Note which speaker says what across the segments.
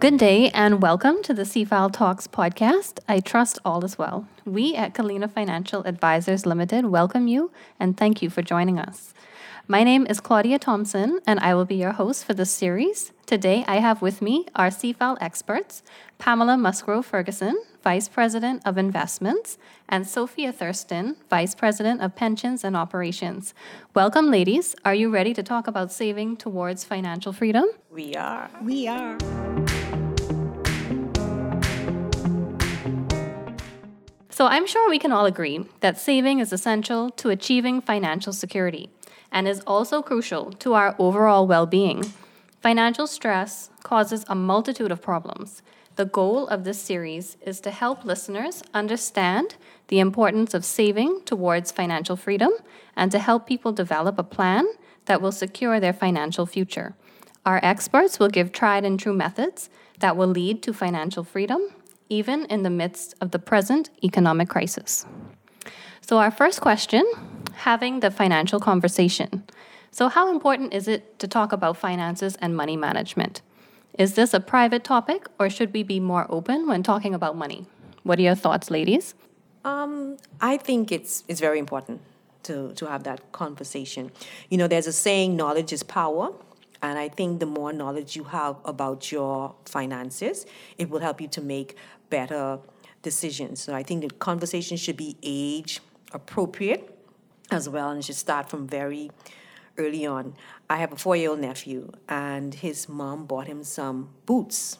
Speaker 1: Good day and welcome to the CFAL Talks podcast. I trust all is well. We at Colina Financial Advisors Limited welcome you and thank you for joining us. My name is Claudia Thompson and I will be your host for this series. Today I have with me our CFAL experts, Pamela Musgrove Ferguson, Vice President of Investments, and Sophia Thurston, Vice President of Pensions and Operations. Welcome, ladies. Are you ready to talk about saving towards financial freedom?
Speaker 2: We are.
Speaker 3: We are.
Speaker 1: So, I'm sure we can all agree that saving is essential to achieving financial security and is also crucial to our overall well being. Financial stress causes a multitude of problems. The goal of this series is to help listeners understand the importance of saving towards financial freedom and to help people develop a plan that will secure their financial future. Our experts will give tried and true methods that will lead to financial freedom even in the midst of the present economic crisis. So, our first question having the financial conversation. So, how important is it to talk about finances and money management? Is this a private topic or should we be more open when talking about money? What are your thoughts, ladies?
Speaker 2: Um, I think it's it's very important to to have that conversation. You know, there's a saying, knowledge is power. And I think the more knowledge you have about your finances, it will help you to make better decisions. So I think the conversation should be age appropriate as well and should start from very early on. I have a four year old nephew, and his mom bought him some boots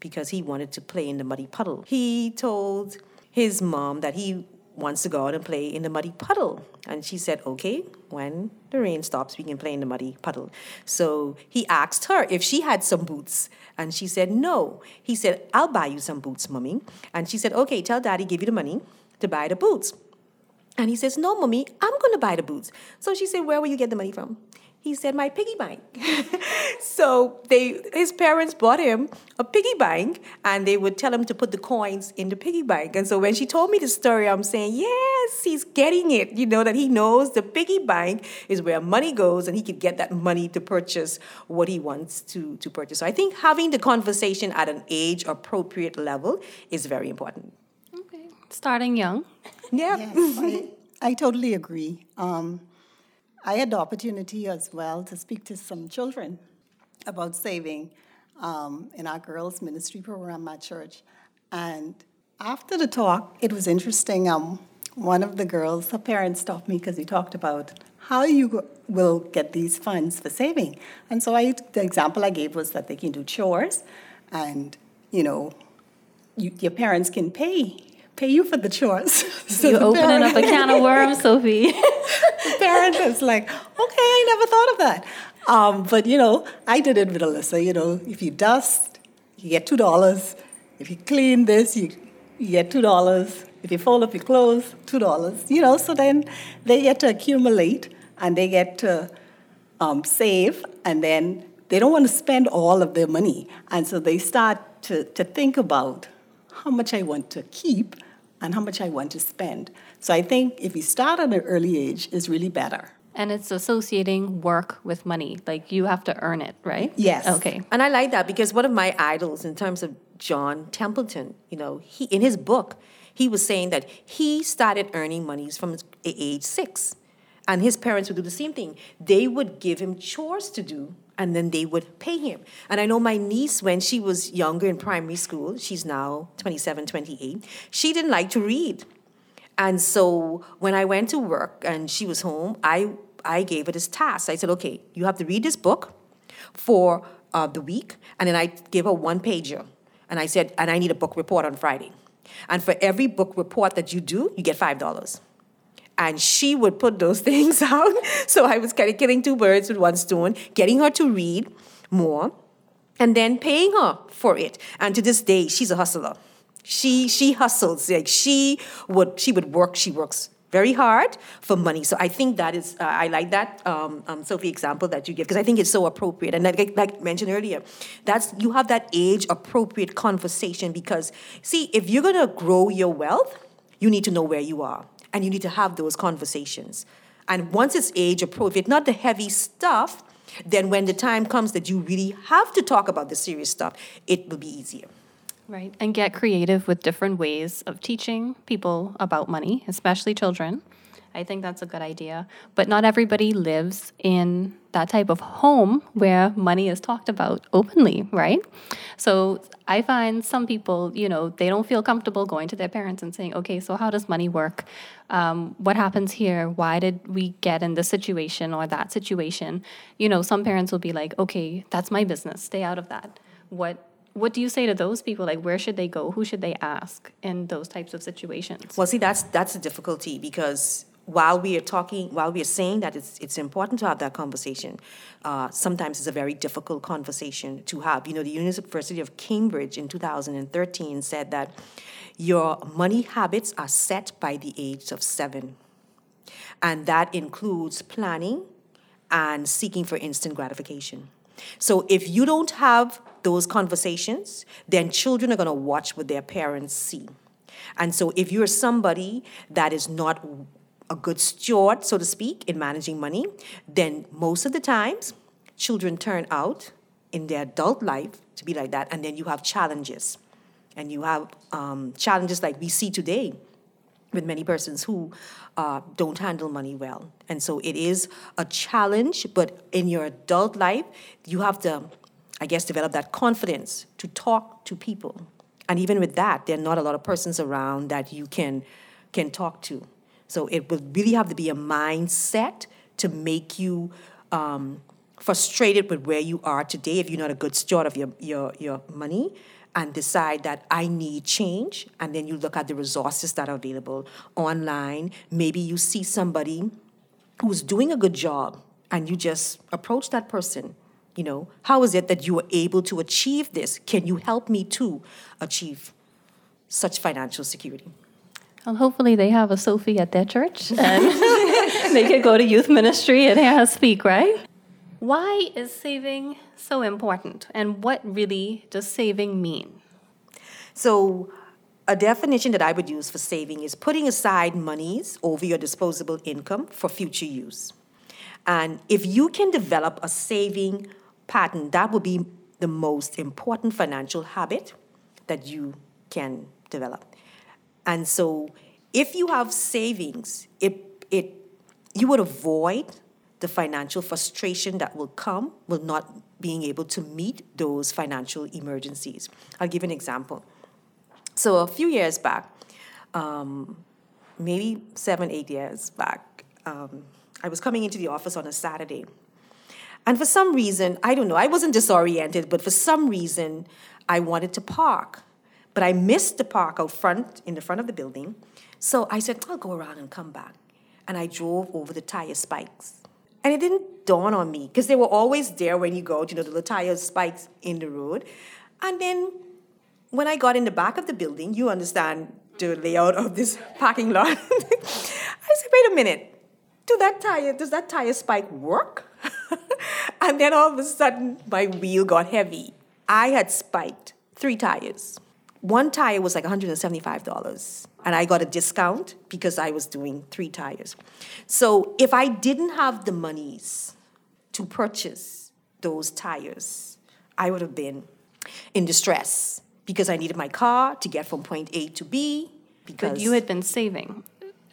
Speaker 2: because he wanted to play in the muddy puddle. He told his mom that he wants to go out and play in the muddy puddle. And she said, okay, when the rain stops, we can play in the muddy puddle. So he asked her if she had some boots. And she said, no. He said, I'll buy you some boots, mommy. And she said, okay, tell daddy, give you the money to buy the boots. And he says, no, mommy, I'm going to buy the boots. So she said, where will you get the money from? He said my piggy bank. So they his parents bought him a piggy bank and they would tell him to put the coins in the piggy bank. And so when she told me the story i'm saying yes he's getting it. You know that he knows the piggy bank is where money goes and he could get that money to purchase what he wants to to purchase. So i think having the conversation at an age appropriate level is very important.
Speaker 1: Okay. Starting young.
Speaker 2: Yeah.
Speaker 3: Yes, I, I totally agree. Um, I had the opportunity as well to speak to some children about saving um, in our girls' ministry program at church. And after the talk, it was interesting. Um, one of the girls, her parents stopped me because he talked about how you will get these funds for saving. And so I, the example I gave was that they can do chores and, you know, you, your parents can pay pay you for the chores.
Speaker 1: so You're opening up a can of worms, Sophie.
Speaker 3: the parent is like, okay, I never thought of that. Um, but you know, I did it with Alyssa. You know, if you dust, you get two dollars. If you clean this, you, you get two dollars. If you fold up your clothes, two dollars. You know, so then they get to accumulate and they get to um, save, and then they don't want to spend all of their money, and so they start to to think about how much I want to keep and how much I want to spend. So I think if you start at an early age is really better.
Speaker 1: And it's associating work with money. Like you have to earn it, right?
Speaker 3: Yes.
Speaker 1: Okay.
Speaker 2: And I like that because one of my idols in terms of John Templeton, you know, he in his book, he was saying that he started earning monies from age six. And his parents would do the same thing. They would give him chores to do and then they would pay him. And I know my niece, when she was younger in primary school, she's now 27, 28, she didn't like to read. And so when I went to work and she was home, I, I gave her this task. I said, okay, you have to read this book for uh, the week. And then I gave her one pager. And I said, and I need a book report on Friday. And for every book report that you do, you get $5 and she would put those things out. So I was kind of killing two birds with one stone, getting her to read more, and then paying her for it. And to this day, she's a hustler. She she hustles like she would she would work. She works very hard for money. So I think that is uh, I like that um, um, Sophie example that you give because I think it's so appropriate. And like, like mentioned earlier, that's you have that age appropriate conversation because see if you're gonna grow your wealth, you need to know where you are and you need to have those conversations. And once it's age appropriate, not the heavy stuff, then when the time comes that you really have to talk about the serious stuff, it will be easier.
Speaker 1: Right. And get creative with different ways of teaching people about money, especially children. I think that's a good idea. But not everybody lives in that type of home where money is talked about openly, right? So I find some people, you know, they don't feel comfortable going to their parents and saying, okay, so how does money work? Um, what happens here? Why did we get in this situation or that situation? You know, some parents will be like, okay, that's my business, stay out of that. What what do you say to those people? Like, where should they go? Who should they ask in those types of situations?
Speaker 2: Well, see, that's that's a difficulty because while we are talking, while we are saying that it's it's important to have that conversation, uh, sometimes it's a very difficult conversation to have. You know, the University of Cambridge in 2013 said that your money habits are set by the age of seven, and that includes planning and seeking for instant gratification. So if you don't have those conversations, then children are going to watch what their parents see. And so if you're somebody that is not a good steward, so to speak, in managing money, then most of the times children turn out in their adult life to be like that. And then you have challenges. And you have um, challenges like we see today with many persons who uh, don't handle money well. And so it is a challenge, but in your adult life, you have to, I guess, develop that confidence to talk to people. And even with that, there are not a lot of persons around that you can can talk to. So it would really have to be a mindset to make you um, frustrated with where you are today if you're not a good steward of your, your, your money and decide that I need change. And then you look at the resources that are available online. Maybe you see somebody who's doing a good job and you just approach that person. You know, how is it that you were able to achieve this? Can you help me to achieve such financial security?
Speaker 1: Well, hopefully they have a Sophie at their church and they could go to youth ministry and hear her speak, right? Why is saving so important and what really does saving mean?
Speaker 2: So, a definition that I would use for saving is putting aside monies over your disposable income for future use. And if you can develop a saving pattern, that will be the most important financial habit that you can develop. And so if you have savings, it, it, you would avoid the financial frustration that will come with not being able to meet those financial emergencies. I'll give an example. So a few years back, um, maybe seven, eight years back, um, I was coming into the office on a Saturday. And for some reason, I don't know, I wasn't disoriented, but for some reason, I wanted to park. But I missed the park out front, in the front of the building. So I said, I'll go around and come back. And I drove over the tire spikes. And it didn't dawn on me because they were always there when you go, you know, the little tire spikes in the road. And then when I got in the back of the building, you understand the layout of this parking lot. I said, wait a minute, do that tire, does that tire spike work? and then all of a sudden my wheel got heavy. I had spiked three tires one tire was like $175 and i got a discount because i was doing three tires. So if i didn't have the monies to purchase those tires i would have been in distress because i needed my car to get from point a to b because
Speaker 1: but you had been saving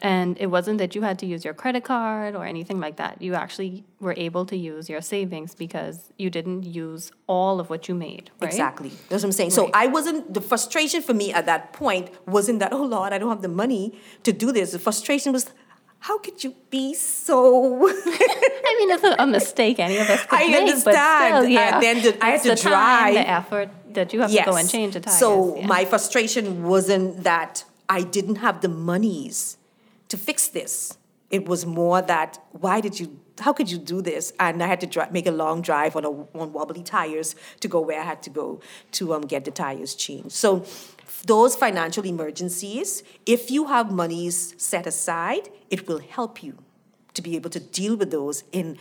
Speaker 1: and it wasn't that you had to use your credit card or anything like that. You actually were able to use your savings because you didn't use all of what you made, right?
Speaker 2: Exactly. That's what I'm saying. Right. So I wasn't, the frustration for me at that point wasn't that, oh Lord, I don't have the money to do this. The frustration was, how could you be so?
Speaker 1: I mean, it's a, a, mistake any of us could
Speaker 2: I
Speaker 1: make,
Speaker 2: understand.
Speaker 1: But still, yeah.
Speaker 2: And then the, I had to
Speaker 1: the
Speaker 2: drive.
Speaker 1: Time, the effort that you have
Speaker 2: yes.
Speaker 1: to go and change the tires.
Speaker 2: So
Speaker 1: yeah.
Speaker 2: my frustration wasn't that I didn't have the monies to fix this. It was more that why did you how could you do this? And I had to drive, make a long drive on a, on wobbly tires to go where I had to go to um, get the tires changed. So those financial emergencies, if you have monies set aside, it will help you to be able to deal with those in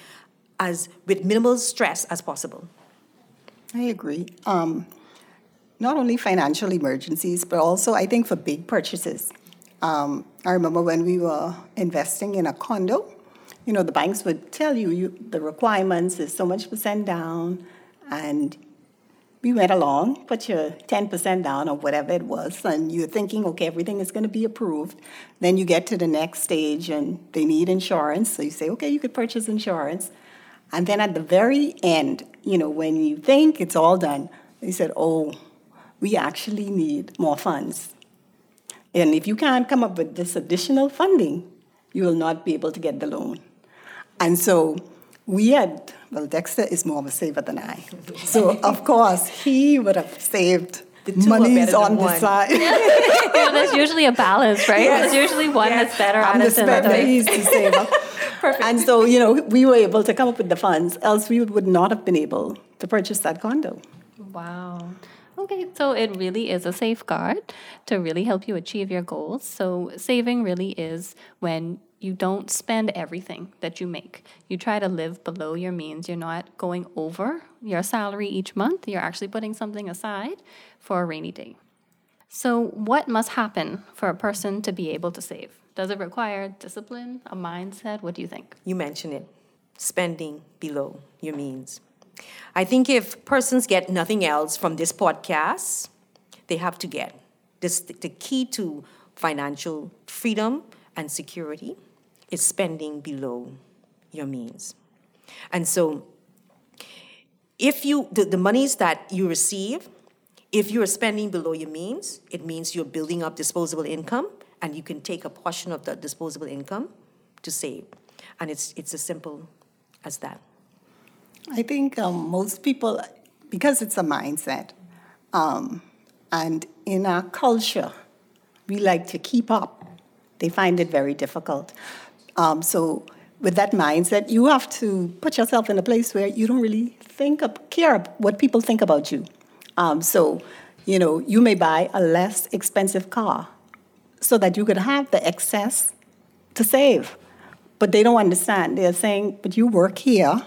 Speaker 2: as with minimal stress as possible.
Speaker 3: I agree. Um, not only financial emergencies, but also I think for big purchases. Um, I remember when we were investing in a condo, you know, the banks would tell you, you the requirements is so much percent down, and we went along, put your 10% down or whatever it was, and you're thinking, okay, everything is going to be approved. Then you get to the next stage and they need insurance. So you say, okay, you could purchase insurance. And then at the very end, you know, when you think it's all done, they said, oh, we actually need more funds. And if you can't come up with this additional funding, you will not be able to get the loan. And so we had, well, Dexter is more of a saver than I. So, of course, he would have saved
Speaker 2: The two are
Speaker 3: monies
Speaker 2: better
Speaker 3: on
Speaker 2: than
Speaker 3: the
Speaker 2: one.
Speaker 3: side.
Speaker 1: you there's usually a balance, right?
Speaker 3: Yes.
Speaker 1: There's usually one
Speaker 3: Yes.
Speaker 1: that's better
Speaker 3: I'm
Speaker 1: at
Speaker 3: the
Speaker 1: it than
Speaker 3: spender, he's the saver. And so, you know, we were able to come up with the funds, else we would not have been able to purchase that condo.
Speaker 1: Wow. Okay, so it really is a safeguard to really help you achieve your goals. So saving really is when you don't spend everything that you make. You try to live below your means. You're not going over your salary each month. You're actually putting something aside for a rainy day. So, what must happen for a person to be able to save? Does it require discipline, a mindset? What do you think?
Speaker 2: You mentioned it spending below your means. I think if persons get nothing else from this podcast, they have to get this the key to financial freedom and security is spending below your means. And so if you the, the monies that you receive, if you're spending below your means, it means you're building up disposable income and you can take a portion of that disposable income to save. And it's it's as simple as that.
Speaker 3: I think um, most people, because it's a mindset, um, and in our culture, we like to keep up. They find it very difficult. Um, so, with that mindset, you have to put yourself in a place where you don't really think of, care what people think about you. Um, so, you know, you may buy a less expensive car so that you could have the excess to save. But they don't understand. They're saying, but you work here,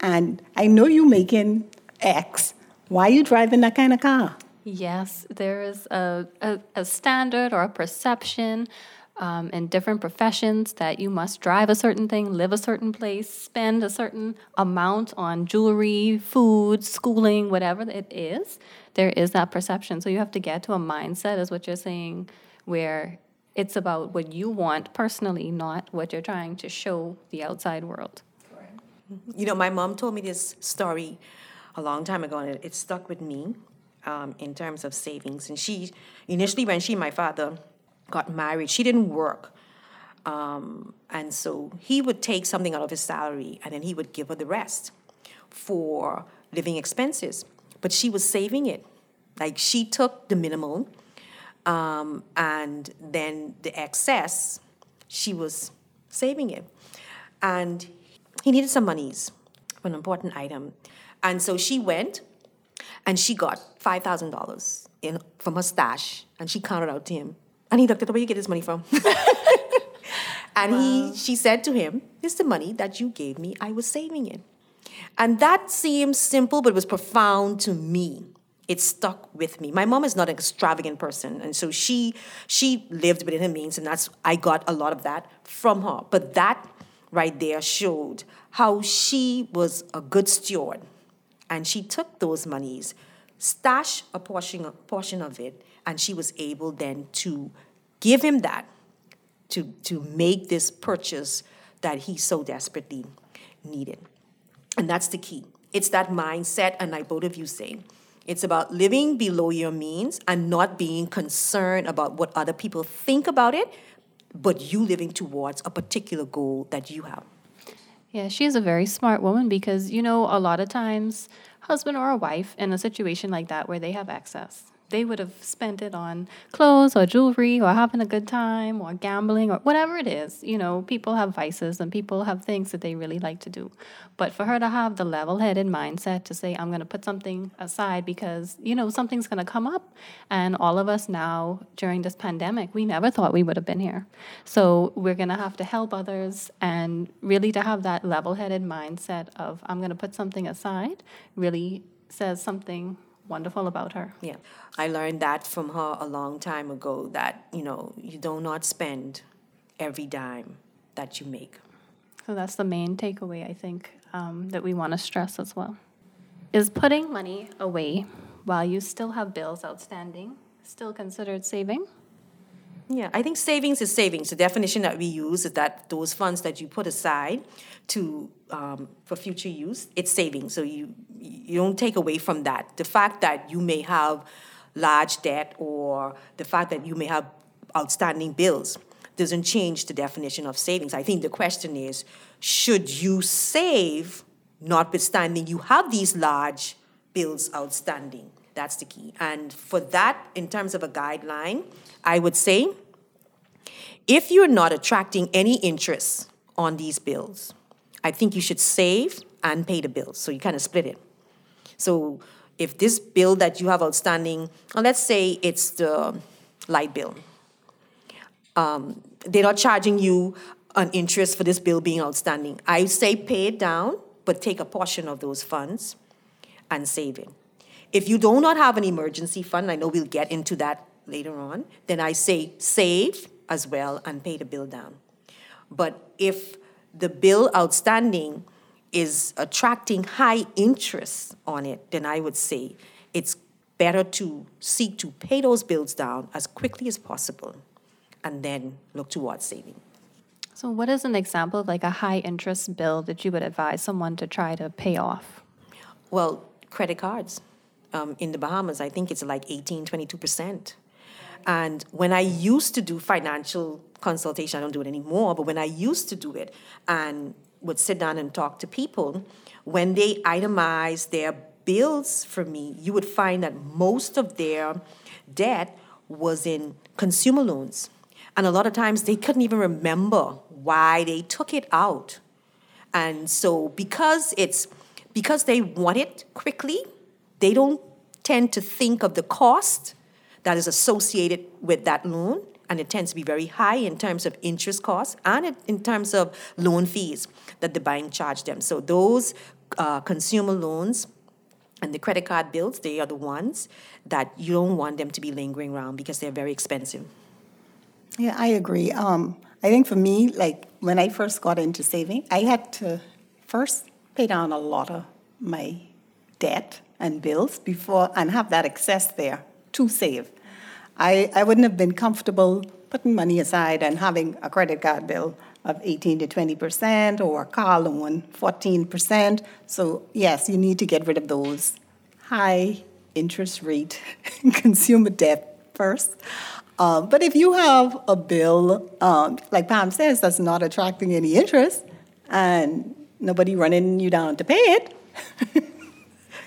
Speaker 3: and I know you making X. Why are you driving that kind of car?
Speaker 1: Yes, there is a, a, a standard or a perception um, in different professions that you must drive a certain thing, live a certain place, spend a certain amount on jewelry, food, schooling, whatever it is. There is that perception. So you have to get to a mindset, is what you're saying, where it's about what you want personally, not what you're trying to show the outside world.
Speaker 2: You know, my mom told me this story a long time ago, and it, it stuck with me um, in terms of savings. And she, initially, when she and my father got married, she didn't work. Um, and so he would take something out of his salary and then he would give her the rest for living expenses. But she was saving it. Like she took the minimal um, and then the excess, she was saving it. And he needed some monies for an important item. And so she went and she got $5,000 in from her stash and she counted out to him. And he looked at her, where you get this money from? and he, she said to him, this is the money that you gave me. I was saving it. And that seemed simple, but it was profound to me. It stuck with me. My mom is not an extravagant person, and so she she lived within her means, and that's I got a lot of that from her. But that right there showed how she was a good steward, and she took those monies, stashed a portion a portion of it, and she was able then to give him that to to make this purchase that he so desperately needed. And that's the key. It's that mindset, and like both of you say, it's about living below your means and not being concerned about what other people think about it, but you living towards a particular goal that you have.
Speaker 1: Yeah, she is a very smart woman because, you know, a lot of times, husband or a wife in a situation like that where they have access, they would have spent it on clothes or jewelry or having a good time or gambling or whatever it is. You know, people have vices and people have things that they really like to do. But for her to have the level headed mindset to say, I'm going to put something aside because, you know, something's going to come up. And all of us now during this pandemic, we never thought we would have been here. So we're going to have to help others and really to have that level headed mindset of, I'm going to put something aside really says something wonderful about her.
Speaker 2: Yeah. I learned that from her a long time ago that, you know, you do not spend every dime that you make.
Speaker 1: So that's the main takeaway, I think, um, that we want to stress as well. Is putting money away while you still have bills outstanding still considered saving?
Speaker 2: Yeah, I think savings is savings. The definition that we use is that those funds that you put aside to um, for future use, it's savings. So you you don't take away from that. The fact that you may have large debt or the fact that you may have outstanding bills doesn't change the definition of savings. I think the question is, should you save, notwithstanding you have these large bills outstanding? That's the key. And for that, in terms of a guideline, I would say if you're not attracting any interest on these bills, I think you should save and pay the bills. So you kind of split it. So if this bill that you have outstanding, well, let's say it's the light bill, um, they're not charging you an interest for this bill being outstanding. I say pay it down, but take a portion of those funds and save it. If you do not have an emergency fund, I know we'll get into that later on, then I say save as well and pay the bill down. But if the bill outstanding is attracting high interest on it, then I would say it's better to seek to pay those bills down as quickly as possible and then look towards saving.
Speaker 1: So, what is an example of like a high interest bill that you would advise someone to try to pay off?
Speaker 2: Well, credit cards um, in the Bahamas, I think it's like 18, 22%. And when I used to do financial consultation, I don't do it anymore, but when I used to do it and would sit down and talk to people, when they itemize their bills for me, you would find that most of their debt was in consumer loans. And a lot of times they couldn't even remember why they took it out. And so because it's because they want it quickly, they don't tend to think of the cost that is associated with that loan, and it tends to be very high in terms of interest costs and in terms of loan fees that the bank charge them. So those uh, consumer loans and the credit card bills, they are the ones that you don't want them to be lingering around because they're very expensive.
Speaker 3: Yeah, I agree. Um, I think for me, like when I first got into saving, I had to first pay down a lot of my debt and bills before and have that excess there to save. I, I wouldn't have been comfortable putting money aside and having a credit card bill of 18 to 20 percent or a car loan 14 percent. So yes, you need to get rid of those high interest rate consumer debt first. Um, but if you have a bill, um, like Pam says, that's not attracting any interest, and nobody running you down to pay it,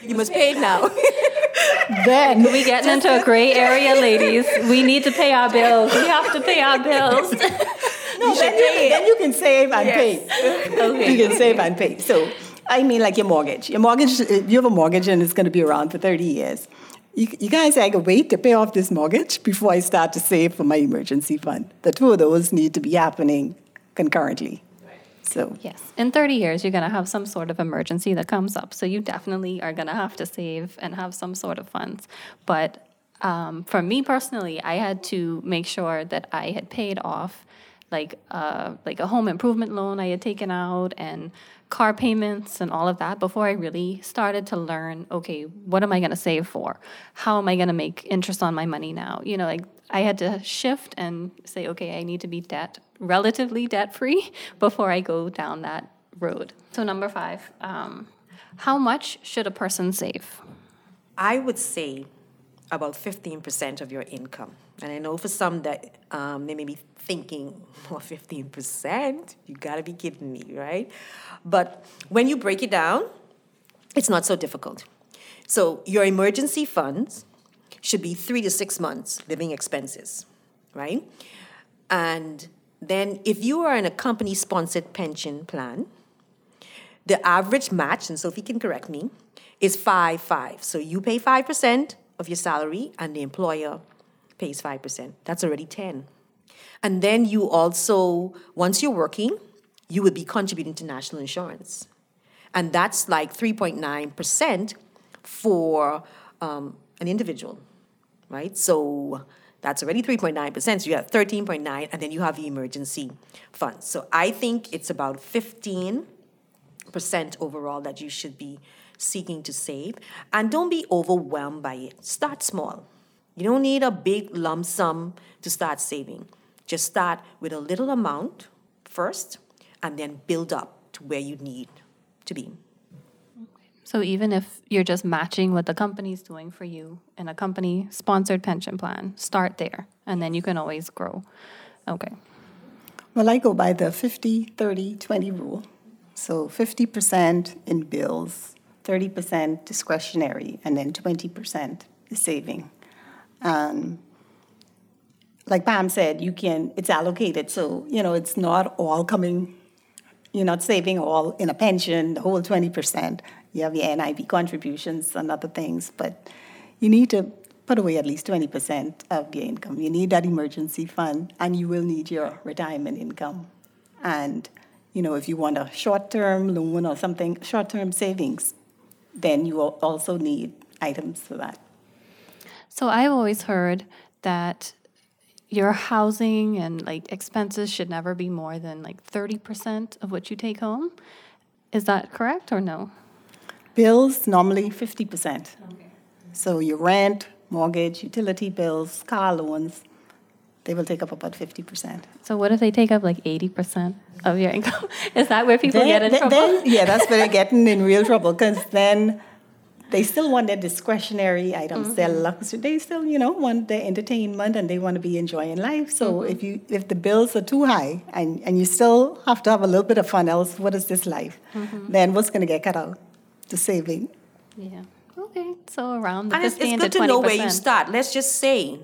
Speaker 2: You must pay it now.
Speaker 3: then
Speaker 1: we're getting into a gray area, ladies. We need to pay our bills. We have to pay our bills.
Speaker 3: no, then, you, then you can save and pay.
Speaker 1: Okay.
Speaker 3: You can save and pay. So, I mean, like your mortgage. Your mortgage, if you have a mortgage and it's going to be around for 30 years, you, you guys say, I can wait to pay off this mortgage before I start to save for my emergency fund. The two of those need to be happening concurrently. So,
Speaker 1: Yes. In 30 years, you're going to have some sort of emergency that comes up. So you definitely are going to have to save and have some sort of funds. But um, for me personally, I had to make sure that I had paid off like uh, like a home improvement loan I had taken out and car payments and all of that before I really started to learn okay what am I going to save for how am I going to make interest on my money now you know like I had to shift and say okay I need to be debt relatively debt free before I go down that road so number five um, how much should a person save
Speaker 2: I would say about 15% of your income. And I know for some that um, they may be thinking, well, 15%? You gotta be kidding me, right? But when you break it down, it's not so difficult. So your emergency funds should be three to six months living expenses, right? And then if you are in a company sponsored pension plan, the average match, and Sophie can correct me, is five five. So you pay five percent of your salary, and the employer pays five percent. That's already ten. And then you also, once you're working, you would be contributing to national insurance, and that's like three point nine percent for um, an individual, right? So That's already 3.9%. So you have 13.9 and then you have the emergency funds. So I think it's about 15% overall that you should be seeking to save. And don't be overwhelmed by it. Start small. You don't need a big lump sum to start saving. Just start with a little amount first and then build up to where you need to be.
Speaker 1: So even if you're just matching what the company's doing for you in a company sponsored pension plan, start there and then you can always grow. Okay.
Speaker 3: Well, I go by the 50, 30, 20 rule. So 50% in bills, 30% discretionary, and then 20% is saving. Um, like Pam said, you can, it's allocated. So, you know, it's not all coming, you're not saving all in a pension, the whole 20%. You have your NIB contributions and other things, but you need to put away at least 20% of your income. You need that emergency fund, and you will need your retirement income. And, you know, if you want a short term loan or something, short term savings, then you also need items for that.
Speaker 1: So I've always heard that your housing and like expenses should never be more than like 30% of what you take home. Is that correct or no?
Speaker 3: Bills normally 50%. So your rent, mortgage, utility bills, car loans, they will take up about 50%.
Speaker 1: So what if they take up like 80% of your income? Is that where people get in
Speaker 3: then,
Speaker 1: trouble?
Speaker 3: then- yeah, that's where they're getting in real trouble because then they still want their discretionary items, their mm-hmm. luxury. They still, you know, want their entertainment and they want to be enjoying life. So mm-hmm. if you if the bills are too high and, and you still have to have a little bit of fun, else what is this life? Mm-hmm. Then what's going to get cut out? The saving.
Speaker 1: yeah. Okay. So around the
Speaker 2: And it's,
Speaker 1: 15
Speaker 2: it's good
Speaker 1: to
Speaker 2: to
Speaker 1: 20%.
Speaker 2: know where you start. Let's just say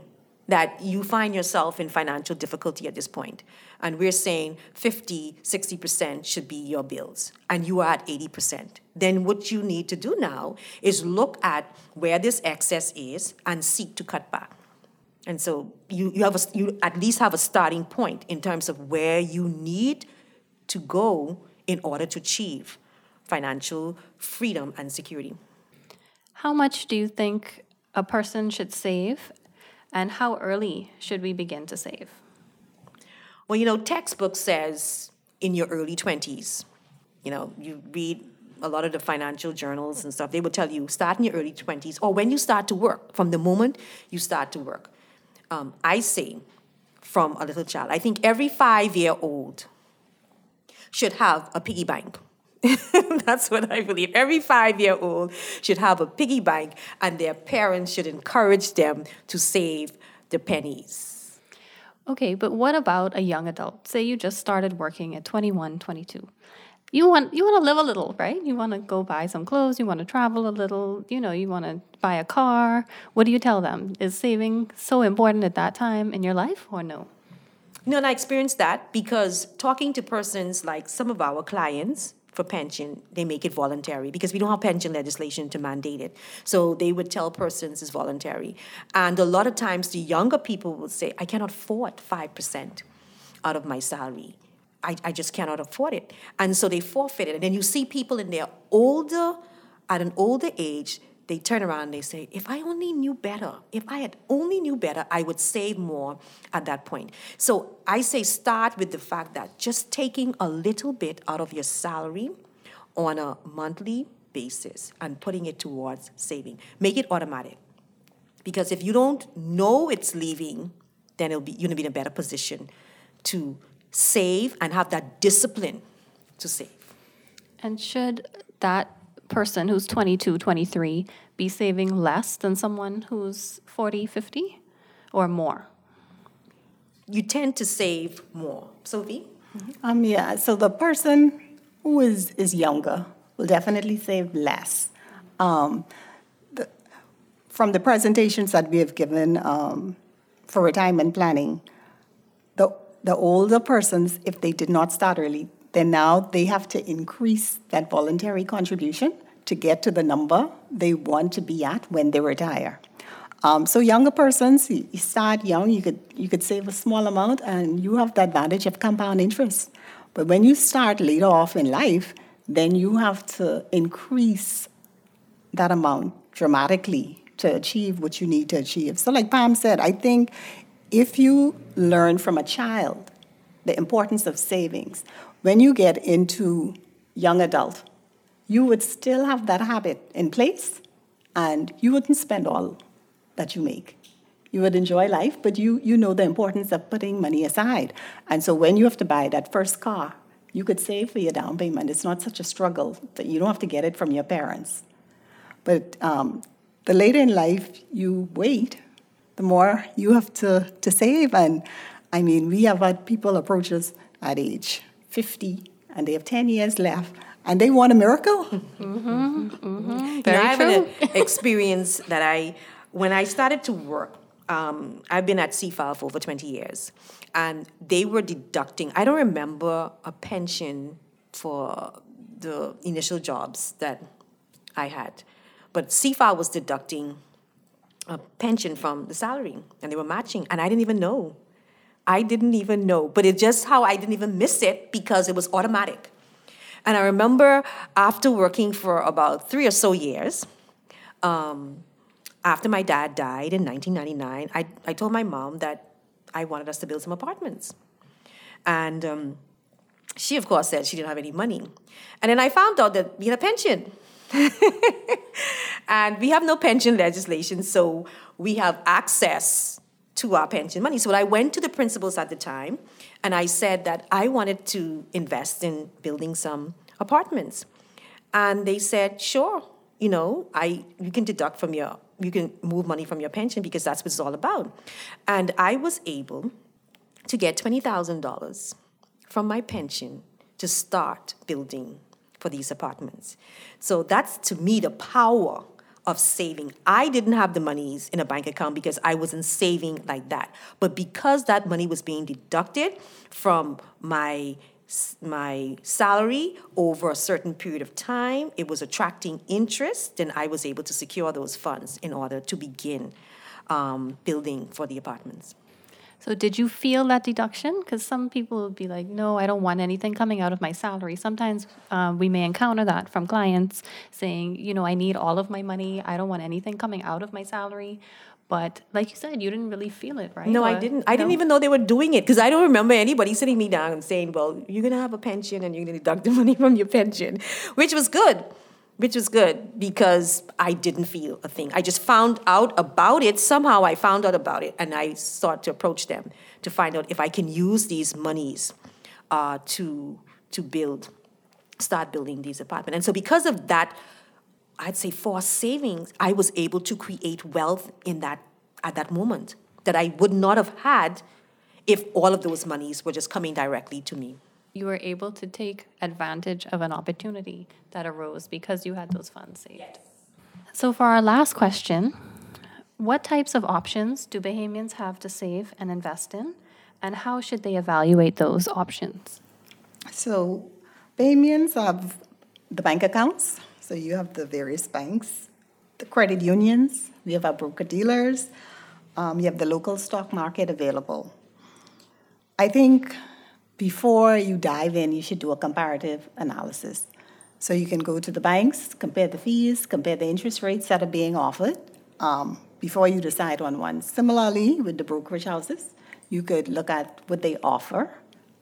Speaker 2: that you find yourself in financial difficulty at this point, and we're saying 50, 60% should be your bills, and you are at 80%. Then what you need to do now is look at where this excess is and seek to cut back. And so you, you, have a, you at least have a starting point in terms of where you need to go in order to achieve financial freedom and security.
Speaker 1: How much do you think a person should save and how early should we begin to save?
Speaker 2: Well, you know, textbook says in your early 20s, you know, you read a lot of the financial journals and stuff, they will tell you start in your early 20s or when you start to work, from the moment you start to work. Um, I say from a little child, I think every five year old should have a piggy bank. That's what I believe. Every five year old should have a piggy bank, and their parents should encourage them to save the pennies.
Speaker 1: Okay, but what about a young adult? Say you just started working at 21, 22. You want you want to live a little, right? You want to go buy some clothes, you want to travel a little, you know, you want to buy a car. What do you tell them? Is saving so important at that time in your life or no?
Speaker 2: No, and I experienced that because talking to persons like some of our clients for pension, they make it voluntary because we don't have pension legislation to mandate it. So they would tell persons it's voluntary. And a lot of times the younger people will say, I cannot afford 5% out of my salary. I, I just cannot afford it. And so they forfeit it. And then you see people in their older, at an older age, they turn around and they say, if I only knew better, if I had only knew better, I would save more at that point. So I say start with the fact that just taking a little bit out of your salary on a monthly basis and putting it towards saving. Make it automatic. Because if you don't know it's leaving, then it'll be you're gonna be in a better position to save and have that discipline to save.
Speaker 1: And should that person who's 22, 23 be saving less than someone who's 40, 50 or more?
Speaker 2: You tend to save more. Sophie?
Speaker 3: Um, yeah, so the person who is, is younger will definitely save less. Um, the, from the presentations that we have given um, for retirement planning, the, the older persons, if they did not start early, then now they have to increase that voluntary contribution to get to the number they want to be at when they retire. Um, so younger persons, you start young, you could you could save a small amount, and you have the advantage of compound interest. But when you start later off in life, then you have to increase that amount dramatically to achieve what you need to achieve. So, like Pam said, I think if you learn from a child the importance of savings, when you get into young adult, you would still have that habit in place and you wouldn't spend all that you make. You would enjoy life, but you, you know the importance of putting money aside. And so when you have to buy that first car, you could save for your down payment. It's not such a struggle that you don't have to get it from your parents. But um, the later in life you wait, the more you have to, to save. And I mean, we have had people approach us at age 50 and they have 10 years left and they want a miracle.
Speaker 1: Mm-hmm, mm-hmm.
Speaker 2: Very you know, I have an experience that I, when I started to work, um, I've been at CFAL for over 20 years, and they were deducting, I don't remember a pension for the initial jobs that I had, but CFAL was deducting a pension from the salary, and they were matching, and I didn't even know. I didn't even know, but it's just how I didn't even miss it because it was automatic. And I remember after working for about three or so years, um, after my dad died in 1999, I, I told my mom that I wanted us to build some apartments. And um, she, of course, said she didn't have any money. And then I found out that we had a pension. and we have no pension legislation, so we have access to our pension money. So I went to the principals at the time and I said that I wanted to invest in building some apartments. And they said, sure, you know, I you can deduct from your you can move money from your pension because that's what it's all about. And I was able to get twenty thousand dollars from my pension to start building for these apartments. So that's to me the power of saving. I didn't have the monies in a bank account because I wasn't saving like that. But because that money was being deducted from my my salary over a certain period of time, it was attracting interest, and I was able to secure those funds in order to begin um, building for the apartments.
Speaker 1: So, did you feel that deduction? Because some people would be like, no, I don't want anything coming out of my salary. Sometimes um, we may encounter that from clients saying, you know, I need all of my money. I don't want anything coming out of my salary. But like you said, you didn't really feel it, right?
Speaker 2: No, or, I didn't. I didn't even know they were doing it because I don't remember anybody sitting me down and saying, well, you're going to have a pension and you're going to deduct the money from your pension, which was good which was good because I didn't feel a thing. I just found out about it. Somehow I found out about it and I started to approach them to find out if I can use these monies uh, to, to build, start building these apartments. And so because of that, I'd say forced savings, I was able to create wealth in that, at that moment that I would not have had if all of those monies were just coming directly to me
Speaker 1: you were able to take advantage of an opportunity that arose because you had those funds saved. Yes. So, for our last question, what types of options do Bahamians have to save and invest in, and how should they evaluate those options?
Speaker 3: So, Bahamians have the bank accounts. So, you have the various banks, the credit unions, we have our broker dealers, um, you have the local stock market available. I think before you dive in, you should do a comparative analysis. So you can go to the banks, compare the fees, compare the interest rates that are being offered um, before you decide on one. Similarly, with the brokerage houses, you could look at what they offer.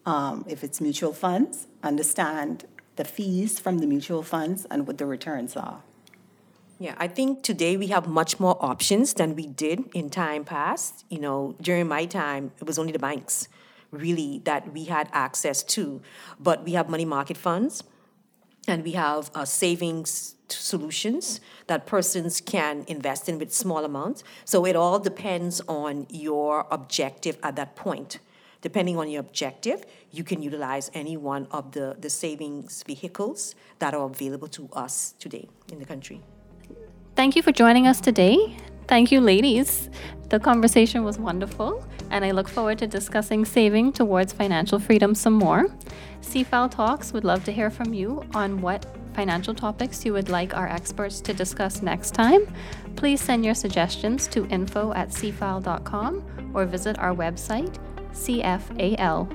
Speaker 3: Um, if it's mutual funds, understand the fees from the mutual funds and what the returns are.
Speaker 2: Yeah, I think today we have much more options than we did in time past. You know, during my time, it was only the banks really that we had access to. But we have money market funds and we have uh, savings solutions that persons can invest in with small amounts. So it all depends on your objective at that point. Depending on your objective, you can utilize any one of the, the savings vehicles that are available to us today in the country.
Speaker 1: Thank you for joining us today. Thank you, ladies. The conversation was wonderful, and I look forward to discussing saving towards financial freedom some more. CFAL Talks would love to hear from you on what financial topics you would like our experts to discuss next time. Please send your suggestions to info at cfal.com or visit our website, cfal.com.